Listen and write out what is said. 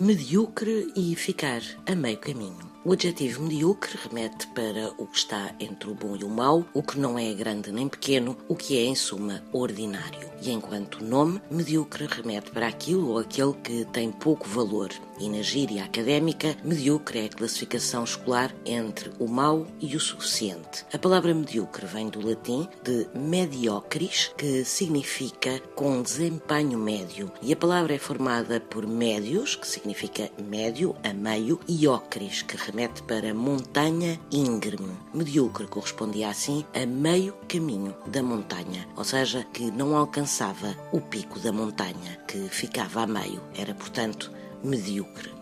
medíocre e ficar a meio caminho. O adjetivo medíocre remete para o que está entre o bom e o mau, o que não é grande nem pequeno, o que é, em suma, ordinário. E enquanto nome, medíocre remete para aquilo ou aquele que tem pouco valor. E na gíria académica, medíocre é a classificação escolar entre o mau e o suficiente. A palavra medíocre vem do latim de mediocris, que significa com desempenho médio. E a palavra é formada por médios, que significa médio, a meio, e ocris, que remete para montanha íngreme. Medíocre correspondia assim a meio caminho da montanha, ou seja, que não alcançava o pico da montanha, que ficava a meio. Era, portanto, medíocre.